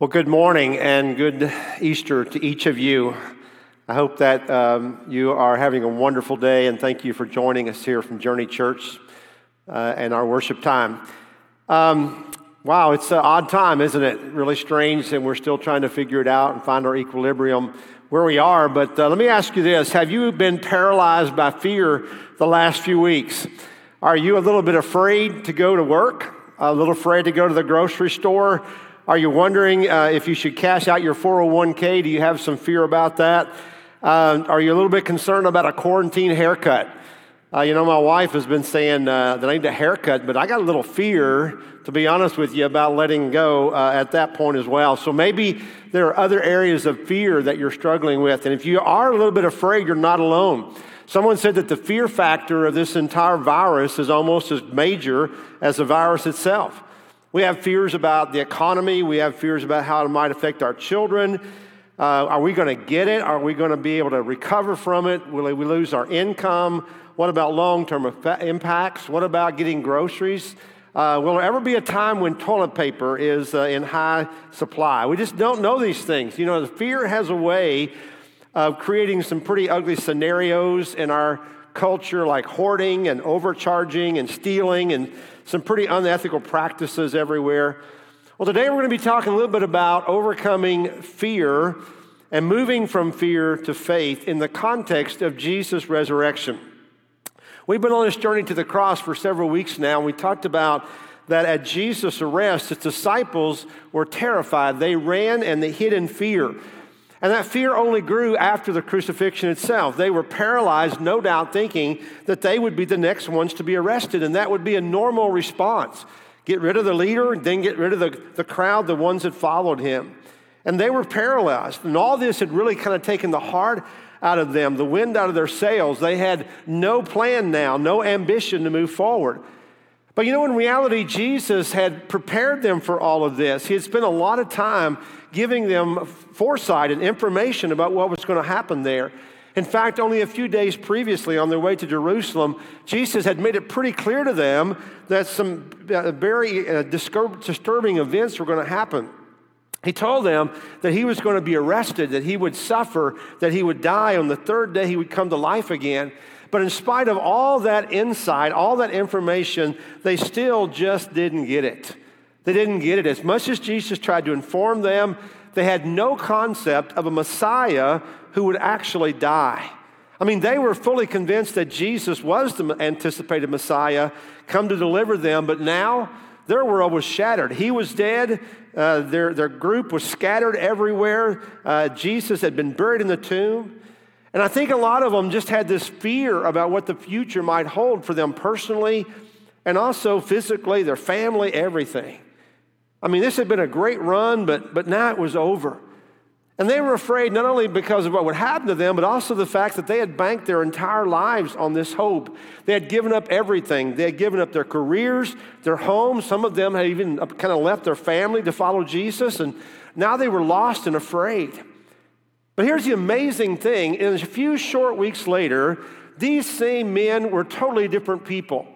Well, good morning and good Easter to each of you. I hope that um, you are having a wonderful day, and thank you for joining us here from Journey Church uh, and our worship time. Um, wow, it's an odd time, isn't it? Really strange, and we're still trying to figure it out and find our equilibrium where we are. But uh, let me ask you this Have you been paralyzed by fear the last few weeks? Are you a little bit afraid to go to work? A little afraid to go to the grocery store? Are you wondering uh, if you should cash out your 401k? Do you have some fear about that? Uh, are you a little bit concerned about a quarantine haircut? Uh, you know, my wife has been saying uh, that I need a haircut, but I got a little fear, to be honest with you, about letting go uh, at that point as well. So maybe there are other areas of fear that you're struggling with. And if you are a little bit afraid, you're not alone. Someone said that the fear factor of this entire virus is almost as major as the virus itself. We have fears about the economy. We have fears about how it might affect our children. Uh, are we going to get it? Are we going to be able to recover from it? Will we lose our income? What about long term impacts? What about getting groceries? Uh, will there ever be a time when toilet paper is uh, in high supply? We just don't know these things. You know, the fear has a way of creating some pretty ugly scenarios in our culture, like hoarding and overcharging and stealing and some pretty unethical practices everywhere. Well, today we're going to be talking a little bit about overcoming fear and moving from fear to faith in the context of Jesus' resurrection. We've been on this journey to the cross for several weeks now, and we talked about that at Jesus' arrest, his disciples were terrified. They ran and they hid in fear. And that fear only grew after the crucifixion itself. They were paralyzed, no doubt, thinking that they would be the next ones to be arrested, and that would be a normal response. Get rid of the leader, and then get rid of the, the crowd, the ones that followed him. And they were paralyzed. And all this had really kind of taken the heart out of them, the wind out of their sails. They had no plan now, no ambition to move forward. But you know, in reality, Jesus had prepared them for all of this. He had spent a lot of time giving them foresight and information about what was going to happen there. In fact, only a few days previously, on their way to Jerusalem, Jesus had made it pretty clear to them that some uh, very uh, disturbing events were going to happen. He told them that he was going to be arrested, that he would suffer, that he would die. On the third day, he would come to life again. But in spite of all that insight, all that information, they still just didn't get it. They didn't get it. As much as Jesus tried to inform them, they had no concept of a Messiah who would actually die. I mean, they were fully convinced that Jesus was the anticipated Messiah come to deliver them, but now their world was shattered. He was dead, uh, their, their group was scattered everywhere. Uh, Jesus had been buried in the tomb. And I think a lot of them just had this fear about what the future might hold for them personally and also physically, their family, everything. I mean, this had been a great run, but, but now it was over. And they were afraid not only because of what would happen to them, but also the fact that they had banked their entire lives on this hope. They had given up everything. They had given up their careers, their homes. Some of them had even kind of left their family to follow Jesus, and now they were lost and afraid. But here's the amazing thing in a few short weeks later, these same men were totally different people.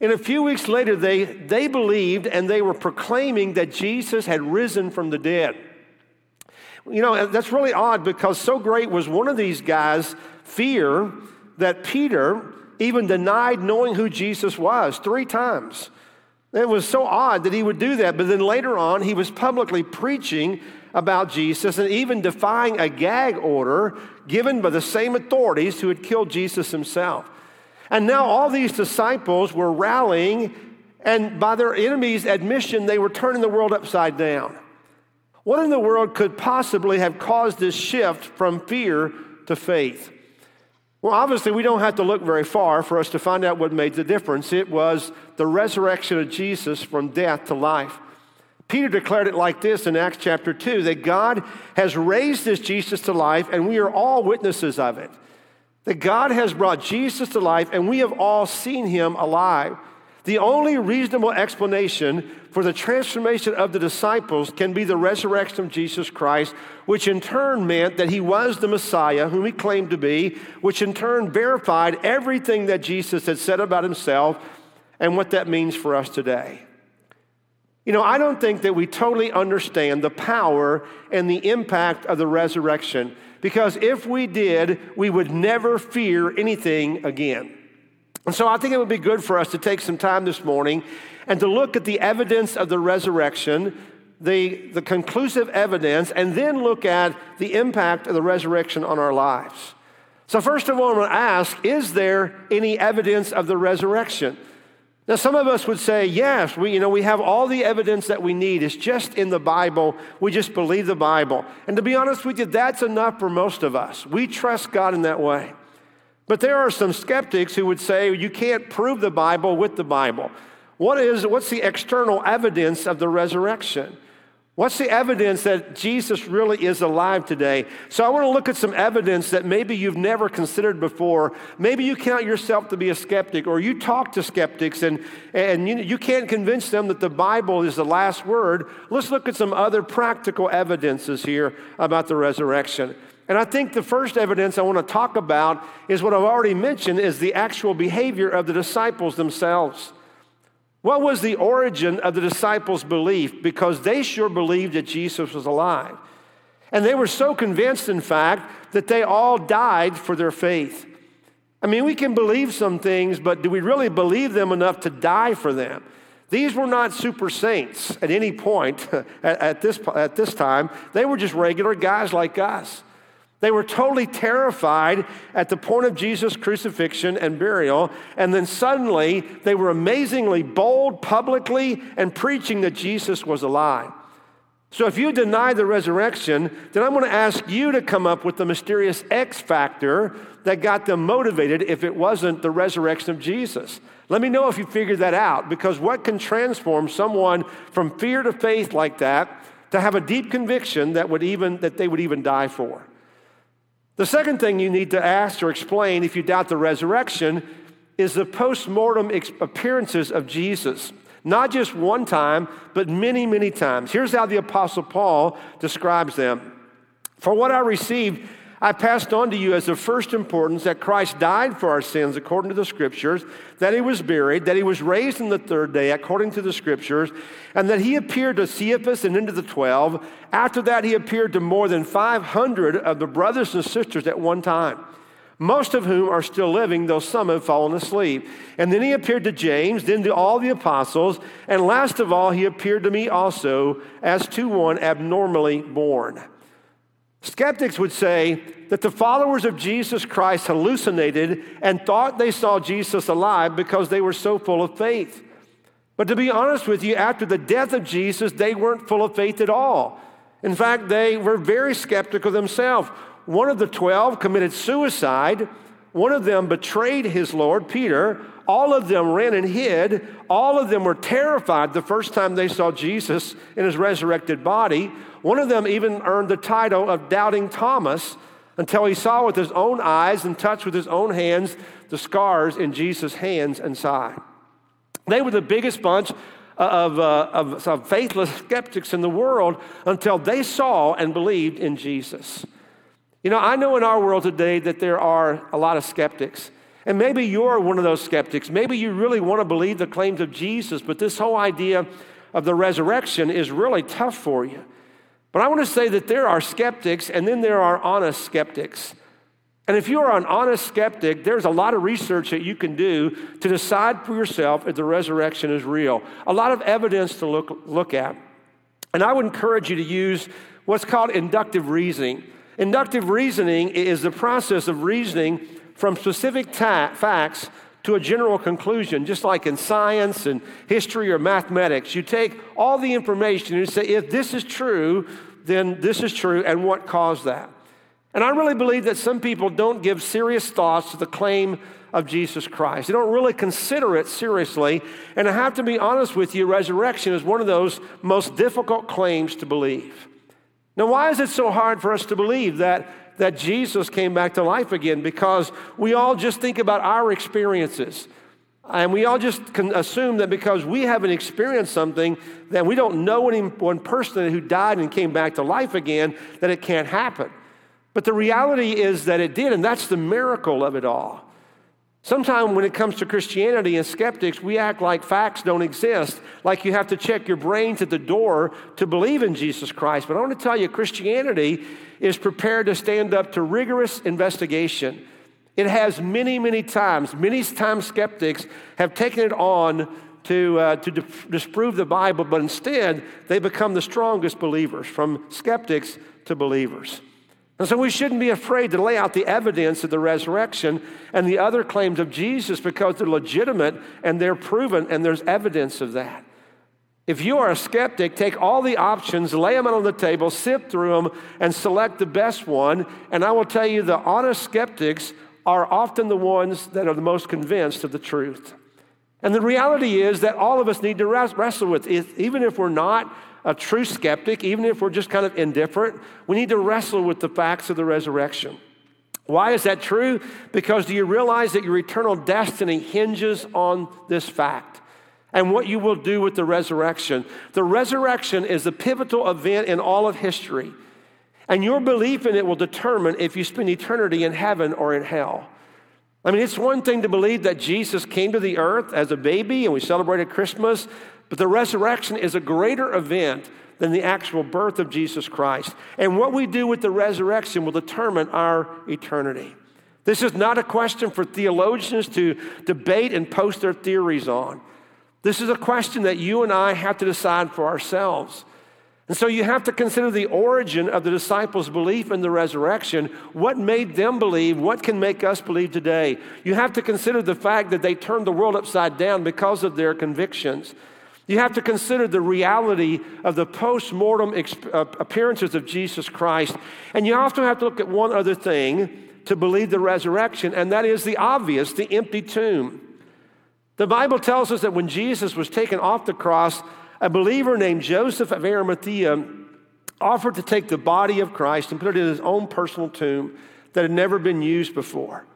And a few weeks later, they, they believed and they were proclaiming that Jesus had risen from the dead. You know, that's really odd because so great was one of these guys' fear that Peter even denied knowing who Jesus was three times. It was so odd that he would do that. But then later on, he was publicly preaching about Jesus and even defying a gag order given by the same authorities who had killed Jesus himself. And now all these disciples were rallying, and by their enemies' admission, they were turning the world upside down. What in the world could possibly have caused this shift from fear to faith? Well, obviously, we don't have to look very far for us to find out what made the difference. It was the resurrection of Jesus from death to life. Peter declared it like this in Acts chapter 2 that God has raised this Jesus to life, and we are all witnesses of it that God has brought Jesus to life and we have all seen him alive. The only reasonable explanation for the transformation of the disciples can be the resurrection of Jesus Christ, which in turn meant that he was the Messiah whom he claimed to be, which in turn verified everything that Jesus had said about himself and what that means for us today. You know, I don't think that we totally understand the power and the impact of the resurrection because if we did, we would never fear anything again. And so I think it would be good for us to take some time this morning and to look at the evidence of the resurrection, the, the conclusive evidence, and then look at the impact of the resurrection on our lives. So, first of all, I'm going to ask is there any evidence of the resurrection? Now, some of us would say, yes, we, you know, we have all the evidence that we need. It's just in the Bible. We just believe the Bible. And to be honest with you, that's enough for most of us. We trust God in that way. But there are some skeptics who would say you can't prove the Bible with the Bible. What is, what's the external evidence of the resurrection? What's the evidence that Jesus really is alive today? So, I want to look at some evidence that maybe you've never considered before. Maybe you count yourself to be a skeptic, or you talk to skeptics and, and you, you can't convince them that the Bible is the last word. Let's look at some other practical evidences here about the resurrection. And I think the first evidence I want to talk about is what I've already mentioned is the actual behavior of the disciples themselves. What was the origin of the disciples' belief? Because they sure believed that Jesus was alive. And they were so convinced, in fact, that they all died for their faith. I mean, we can believe some things, but do we really believe them enough to die for them? These were not super saints at any point at, at, this, at this time. They were just regular guys like us. They were totally terrified at the point of Jesus' crucifixion and burial, and then suddenly they were amazingly bold publicly and preaching that Jesus was alive. So if you deny the resurrection, then I'm going to ask you to come up with the mysterious X factor that got them motivated if it wasn't the resurrection of Jesus. Let me know if you figured that out, because what can transform someone from fear to faith like that to have a deep conviction that would even that they would even die for? The second thing you need to ask or explain if you doubt the resurrection is the post mortem appearances of Jesus. Not just one time, but many, many times. Here's how the Apostle Paul describes them. For what I received, I passed on to you as of first importance that Christ died for our sins according to the Scriptures, that he was buried, that he was raised on the third day according to the Scriptures, and that he appeared to Cephas and into the twelve. After that, he appeared to more than 500 of the brothers and sisters at one time, most of whom are still living, though some have fallen asleep. And then he appeared to James, then to all the apostles, and last of all, he appeared to me also as to one abnormally born. Skeptics would say that the followers of Jesus Christ hallucinated and thought they saw Jesus alive because they were so full of faith. But to be honest with you, after the death of Jesus, they weren't full of faith at all. In fact, they were very skeptical themselves. One of the 12 committed suicide. One of them betrayed his Lord, Peter. All of them ran and hid. All of them were terrified the first time they saw Jesus in his resurrected body. One of them even earned the title of Doubting Thomas until he saw with his own eyes and touched with his own hands the scars in Jesus' hands and side. They were the biggest bunch of, uh, of, of faithless skeptics in the world until they saw and believed in Jesus. You know, I know in our world today that there are a lot of skeptics. And maybe you're one of those skeptics. Maybe you really want to believe the claims of Jesus, but this whole idea of the resurrection is really tough for you. But I want to say that there are skeptics and then there are honest skeptics. And if you are an honest skeptic, there's a lot of research that you can do to decide for yourself if the resurrection is real. A lot of evidence to look, look at. And I would encourage you to use what's called inductive reasoning. Inductive reasoning is the process of reasoning from specific ta- facts to a general conclusion, just like in science and history or mathematics. You take all the information and say, if this is true, then this is true, and what caused that? And I really believe that some people don't give serious thoughts to the claim of Jesus Christ. They don't really consider it seriously. And I have to be honest with you, resurrection is one of those most difficult claims to believe. Now, why is it so hard for us to believe that that Jesus came back to life again because we all just think about our experiences. And we all just can assume that because we haven't experienced something, that we don't know any one person who died and came back to life again, that it can't happen. But the reality is that it did, and that's the miracle of it all. Sometimes when it comes to Christianity and skeptics, we act like facts don't exist, like you have to check your brains at the door to believe in Jesus Christ. But I want to tell you, Christianity is prepared to stand up to rigorous investigation. It has many, many times, many times skeptics have taken it on to, uh, to disprove the Bible, but instead they become the strongest believers, from skeptics to believers. And so we shouldn't be afraid to lay out the evidence of the resurrection and the other claims of Jesus because they're legitimate and they're proven and there's evidence of that. If you are a skeptic, take all the options, lay them out on the table, sift through them, and select the best one. And I will tell you, the honest skeptics are often the ones that are the most convinced of the truth. And the reality is that all of us need to wrestle with, it, even if we're not a true skeptic, even if we're just kind of indifferent, we need to wrestle with the facts of the resurrection. Why is that true? Because do you realize that your eternal destiny hinges on this fact? And what you will do with the resurrection. The resurrection is the pivotal event in all of history. And your belief in it will determine if you spend eternity in heaven or in hell. I mean, it's one thing to believe that Jesus came to the earth as a baby and we celebrated Christmas, but the resurrection is a greater event than the actual birth of Jesus Christ. And what we do with the resurrection will determine our eternity. This is not a question for theologians to debate and post their theories on. This is a question that you and I have to decide for ourselves. And so you have to consider the origin of the disciples' belief in the resurrection. What made them believe? What can make us believe today? You have to consider the fact that they turned the world upside down because of their convictions. You have to consider the reality of the post mortem uh, appearances of Jesus Christ. And you also have to look at one other thing to believe the resurrection, and that is the obvious the empty tomb. The Bible tells us that when Jesus was taken off the cross, a believer named Joseph of Arimathea offered to take the body of Christ and put it in his own personal tomb that had never been used before.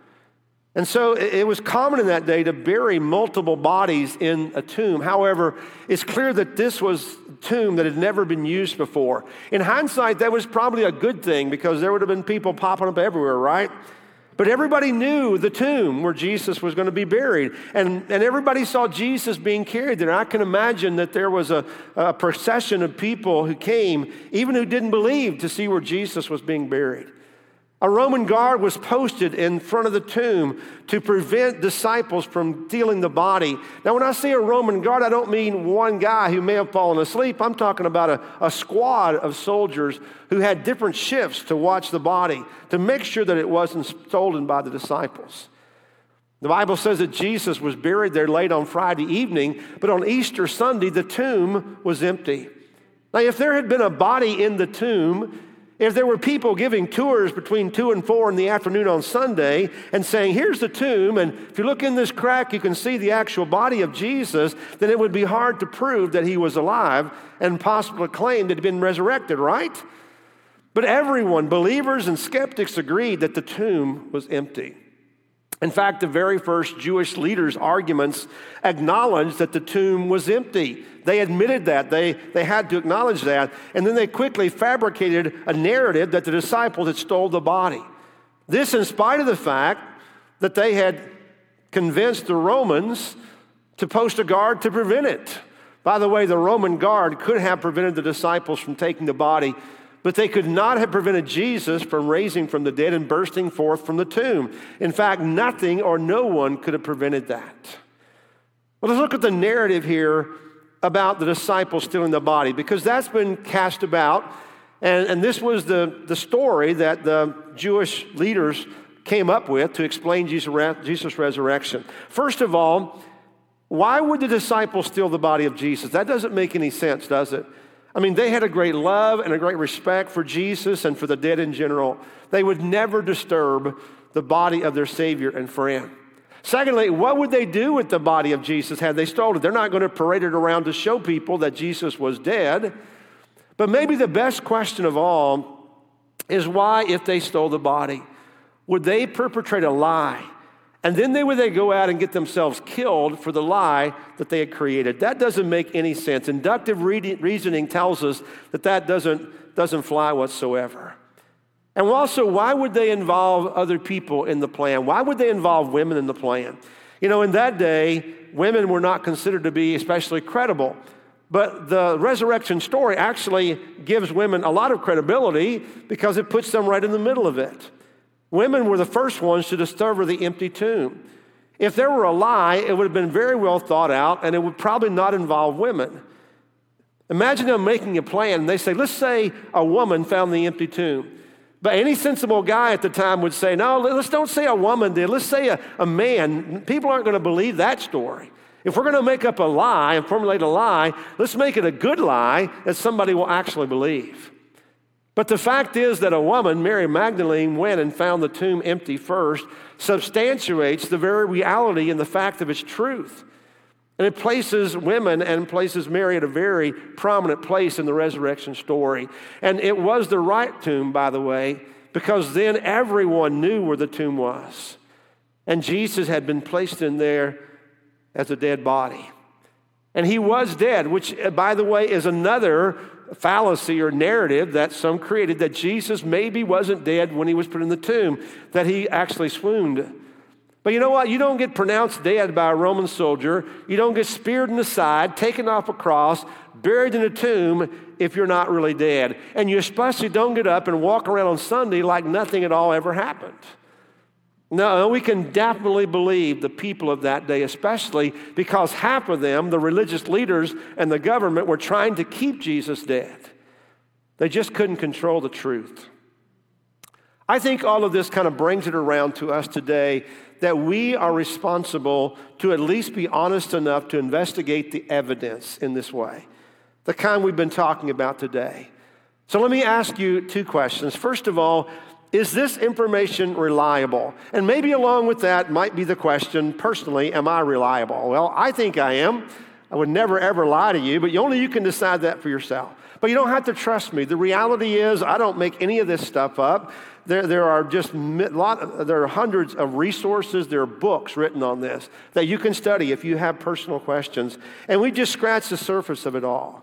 And so it was common in that day to bury multiple bodies in a tomb. However, it's clear that this was a tomb that had never been used before. In hindsight, that was probably a good thing because there would have been people popping up everywhere, right? But everybody knew the tomb where Jesus was going to be buried. And, and everybody saw Jesus being carried there. I can imagine that there was a, a procession of people who came, even who didn't believe, to see where Jesus was being buried. A Roman guard was posted in front of the tomb to prevent disciples from stealing the body. Now, when I say a Roman guard, I don't mean one guy who may have fallen asleep. I'm talking about a, a squad of soldiers who had different shifts to watch the body to make sure that it wasn't stolen by the disciples. The Bible says that Jesus was buried there late on Friday evening, but on Easter Sunday, the tomb was empty. Now, if there had been a body in the tomb, if there were people giving tours between 2 and 4 in the afternoon on Sunday and saying, Here's the tomb, and if you look in this crack, you can see the actual body of Jesus, then it would be hard to prove that he was alive and possibly claim that he'd been resurrected, right? But everyone, believers and skeptics, agreed that the tomb was empty. In fact, the very first Jewish leaders' arguments acknowledged that the tomb was empty. They admitted that. They, they had to acknowledge that. And then they quickly fabricated a narrative that the disciples had stole the body. This, in spite of the fact that they had convinced the Romans to post a guard to prevent it. By the way, the Roman guard could have prevented the disciples from taking the body but they could not have prevented Jesus from raising from the dead and bursting forth from the tomb. In fact, nothing or no one could have prevented that. Well, let's look at the narrative here about the disciples stealing the body, because that's been cast about. And, and this was the, the story that the Jewish leaders came up with to explain Jesus, Jesus' resurrection. First of all, why would the disciples steal the body of Jesus? That doesn't make any sense, does it? I mean, they had a great love and a great respect for Jesus and for the dead in general. They would never disturb the body of their Savior and friend. Secondly, what would they do with the body of Jesus had they stolen it? They're not going to parade it around to show people that Jesus was dead. But maybe the best question of all is why, if they stole the body, would they perpetrate a lie and then they would they go out and get themselves killed for the lie that they had created. That doesn't make any sense. Inductive reasoning tells us that that doesn't, doesn't fly whatsoever. And also, why would they involve other people in the plan? Why would they involve women in the plan? You know, in that day, women were not considered to be especially credible. But the resurrection story actually gives women a lot of credibility because it puts them right in the middle of it. Women were the first ones to discover the empty tomb. If there were a lie, it would have been very well thought out and it would probably not involve women. Imagine them making a plan. And they say, let's say a woman found the empty tomb. But any sensible guy at the time would say, no, let's don't say a woman did. Let's say a, a man. People aren't going to believe that story. If we're going to make up a lie and formulate a lie, let's make it a good lie that somebody will actually believe. But the fact is that a woman, Mary Magdalene, went and found the tomb empty first, substantiates the very reality and the fact of its truth. And it places women and places Mary at a very prominent place in the resurrection story. And it was the right tomb, by the way, because then everyone knew where the tomb was. And Jesus had been placed in there as a dead body. And he was dead, which, by the way, is another fallacy or narrative that some created that Jesus maybe wasn't dead when he was put in the tomb, that he actually swooned. But you know what? You don't get pronounced dead by a Roman soldier. You don't get speared in the side, taken off a cross, buried in a tomb if you're not really dead. And you especially don't get up and walk around on Sunday like nothing at all ever happened. No, we can definitely believe the people of that day, especially because half of them, the religious leaders and the government, were trying to keep Jesus dead. They just couldn't control the truth. I think all of this kind of brings it around to us today that we are responsible to at least be honest enough to investigate the evidence in this way, the kind we've been talking about today. So let me ask you two questions. First of all, is this information reliable? And maybe along with that might be the question personally, am I reliable? Well, I think I am. I would never ever lie to you, but only you can decide that for yourself. But you don't have to trust me. The reality is, I don't make any of this stuff up. There, there are just lot, there are hundreds of resources, there are books written on this that you can study if you have personal questions. And we just scratch the surface of it all.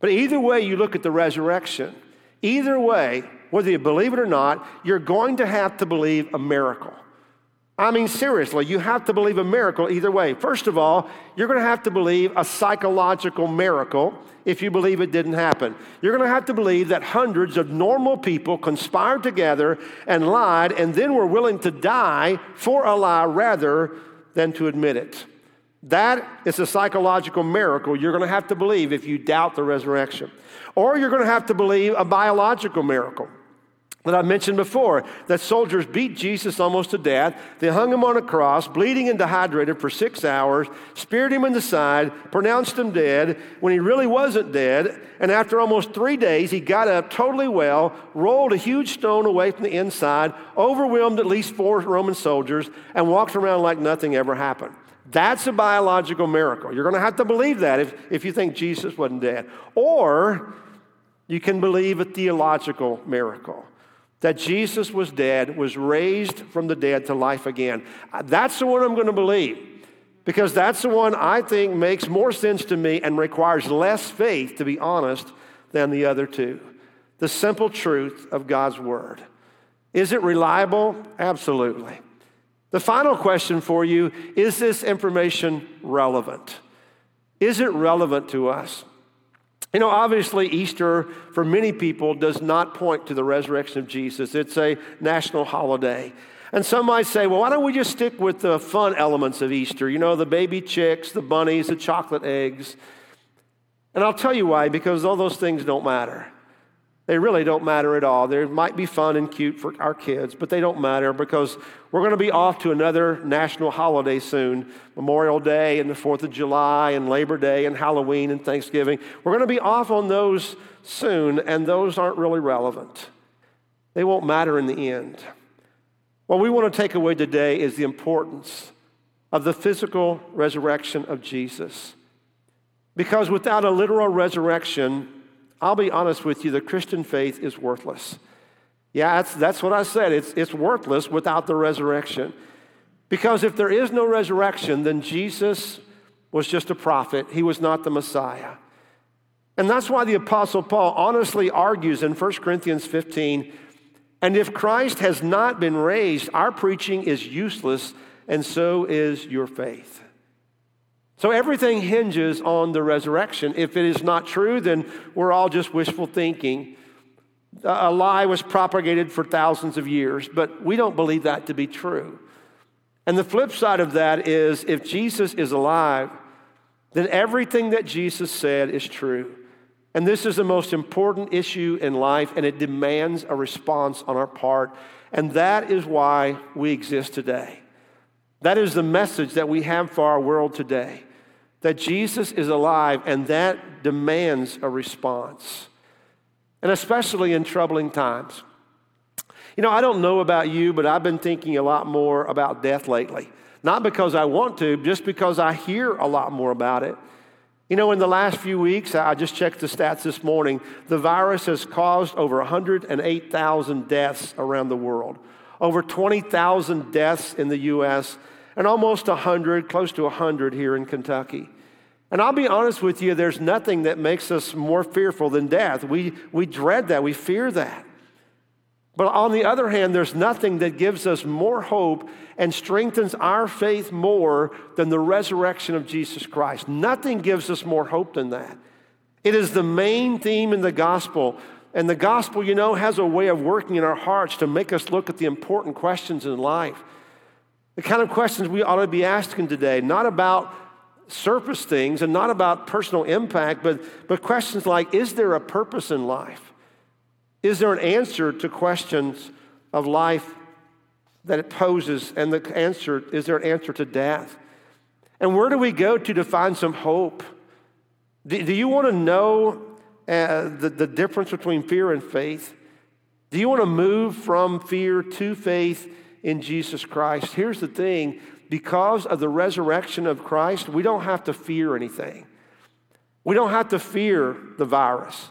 But either way you look at the resurrection, either way, whether you believe it or not, you're going to have to believe a miracle. I mean, seriously, you have to believe a miracle either way. First of all, you're going to have to believe a psychological miracle if you believe it didn't happen. You're going to have to believe that hundreds of normal people conspired together and lied and then were willing to die for a lie rather than to admit it. That is a psychological miracle you're going to have to believe if you doubt the resurrection. Or you're going to have to believe a biological miracle that I mentioned before that soldiers beat Jesus almost to death. They hung him on a cross, bleeding and dehydrated for six hours, speared him in the side, pronounced him dead when he really wasn't dead. And after almost three days, he got up totally well, rolled a huge stone away from the inside, overwhelmed at least four Roman soldiers, and walked around like nothing ever happened. That's a biological miracle. You're going to have to believe that if, if you think Jesus wasn't dead. Or you can believe a theological miracle that Jesus was dead, was raised from the dead to life again. That's the one I'm going to believe because that's the one I think makes more sense to me and requires less faith, to be honest, than the other two. The simple truth of God's Word. Is it reliable? Absolutely. The final question for you is this information relevant? Is it relevant to us? You know, obviously, Easter for many people does not point to the resurrection of Jesus. It's a national holiday. And some might say, well, why don't we just stick with the fun elements of Easter? You know, the baby chicks, the bunnies, the chocolate eggs. And I'll tell you why, because all those things don't matter. They really don't matter at all. They might be fun and cute for our kids, but they don't matter because we're going to be off to another national holiday soon Memorial Day and the 4th of July and Labor Day and Halloween and Thanksgiving. We're going to be off on those soon, and those aren't really relevant. They won't matter in the end. What we want to take away today is the importance of the physical resurrection of Jesus. Because without a literal resurrection, I'll be honest with you, the Christian faith is worthless. Yeah, that's, that's what I said. It's, it's worthless without the resurrection. Because if there is no resurrection, then Jesus was just a prophet, he was not the Messiah. And that's why the Apostle Paul honestly argues in 1 Corinthians 15 And if Christ has not been raised, our preaching is useless, and so is your faith. So everything hinges on the resurrection. If it is not true, then we're all just wishful thinking. A lie was propagated for thousands of years, but we don't believe that to be true. And the flip side of that is if Jesus is alive, then everything that Jesus said is true. And this is the most important issue in life, and it demands a response on our part. And that is why we exist today. That is the message that we have for our world today that Jesus is alive, and that demands a response, and especially in troubling times. You know, I don't know about you, but I've been thinking a lot more about death lately. Not because I want to, just because I hear a lot more about it. You know, in the last few weeks, I just checked the stats this morning, the virus has caused over 108,000 deaths around the world, over 20,000 deaths in the U.S., and almost 100, close to 100 here in Kentucky. And I'll be honest with you, there's nothing that makes us more fearful than death. We, we dread that, we fear that. But on the other hand, there's nothing that gives us more hope and strengthens our faith more than the resurrection of Jesus Christ. Nothing gives us more hope than that. It is the main theme in the gospel. And the gospel, you know, has a way of working in our hearts to make us look at the important questions in life. The kind of questions we ought to be asking today, not about surface things and not about personal impact, but, but questions like Is there a purpose in life? Is there an answer to questions of life that it poses? And the answer is there an answer to death? And where do we go to to find some hope? Do, do you want to know uh, the, the difference between fear and faith? Do you want to move from fear to faith in Jesus Christ? Here's the thing because of the resurrection of Christ, we don't have to fear anything. We don't have to fear the virus.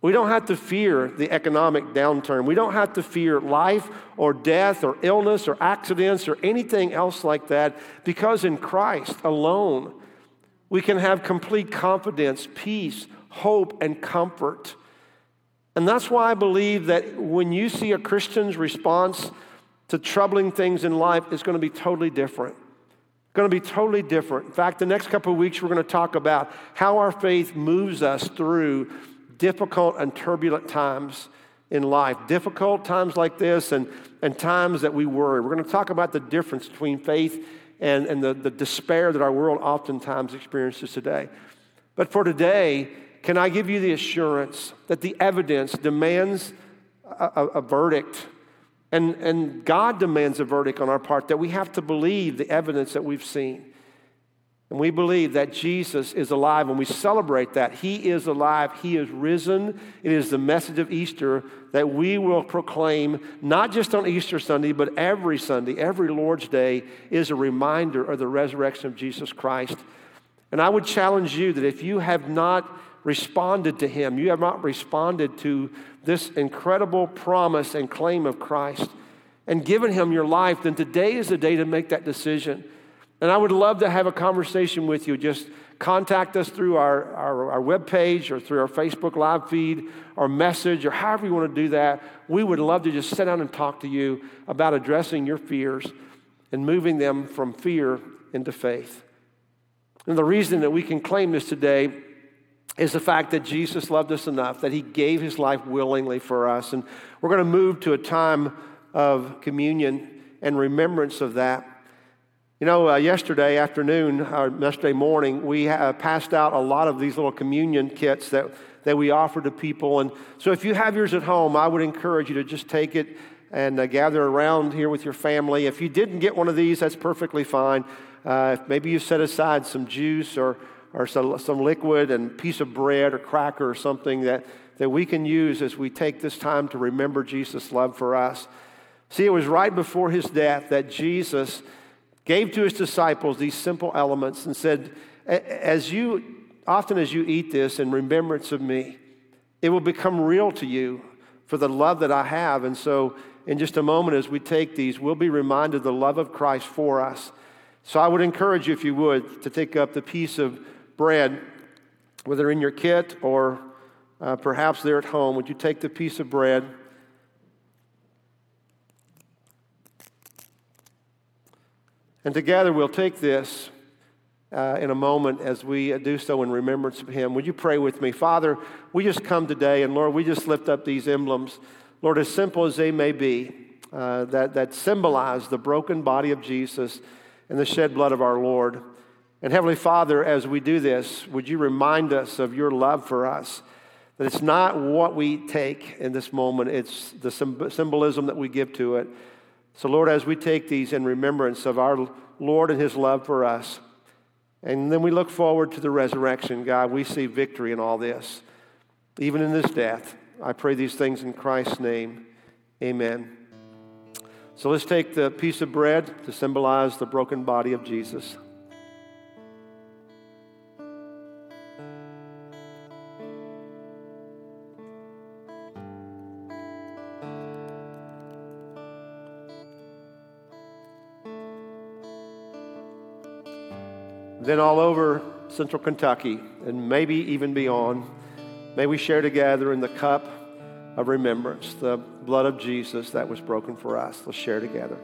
We don't have to fear the economic downturn. We don't have to fear life or death or illness or accidents or anything else like that because in Christ alone, we can have complete confidence, peace, hope, and comfort. And that's why I believe that when you see a Christian's response to troubling things in life, is going to be totally different. Going to be totally different. In fact, the next couple of weeks, we're going to talk about how our faith moves us through difficult and turbulent times in life, difficult times like this, and, and times that we worry. We're going to talk about the difference between faith and, and the, the despair that our world oftentimes experiences today. But for today, can I give you the assurance that the evidence demands a, a, a verdict? And, and God demands a verdict on our part that we have to believe the evidence that we've seen. And we believe that Jesus is alive, and we celebrate that. He is alive, He is risen. It is the message of Easter that we will proclaim, not just on Easter Sunday, but every Sunday, every Lord's Day is a reminder of the resurrection of Jesus Christ. And I would challenge you that if you have not responded to Him, you have not responded to this incredible promise and claim of Christ, and given Him your life, then today is the day to make that decision. And I would love to have a conversation with you. Just contact us through our, our, our webpage or through our Facebook live feed or message or however you want to do that. We would love to just sit down and talk to you about addressing your fears and moving them from fear into faith. And the reason that we can claim this today is the fact that Jesus loved us enough that he gave his life willingly for us. And we're going to move to a time of communion and remembrance of that. You know, uh, yesterday afternoon, or yesterday morning, we uh, passed out a lot of these little communion kits that, that we offer to people. And so if you have yours at home, I would encourage you to just take it and uh, gather around here with your family. If you didn't get one of these, that's perfectly fine. Uh, maybe you set aside some juice or, or some, some liquid and piece of bread or cracker or something that, that we can use as we take this time to remember Jesus' love for us. See, it was right before his death that Jesus gave to his disciples these simple elements and said, As you, often as you eat this in remembrance of me, it will become real to you for the love that I have. And so, in just a moment, as we take these, we'll be reminded of the love of Christ for us. So, I would encourage you, if you would, to take up the piece of bread, whether in your kit or uh, perhaps there at home, would you take the piece of bread? And together we'll take this uh, in a moment as we do so in remembrance of Him. Would you pray with me? Father, we just come today, and Lord, we just lift up these emblems, Lord, as simple as they may be, uh, that, that symbolize the broken body of Jesus and the shed blood of our Lord. And Heavenly Father, as we do this, would you remind us of your love for us? That it's not what we take in this moment, it's the symbolism that we give to it. So, Lord, as we take these in remembrance of our Lord and his love for us, and then we look forward to the resurrection, God, we see victory in all this, even in this death. I pray these things in Christ's name. Amen. So let's take the piece of bread to symbolize the broken body of Jesus. Then all over central Kentucky and maybe even beyond, may we share together in the cup of remembrance, the blood of Jesus that was broken for us. Let's share together.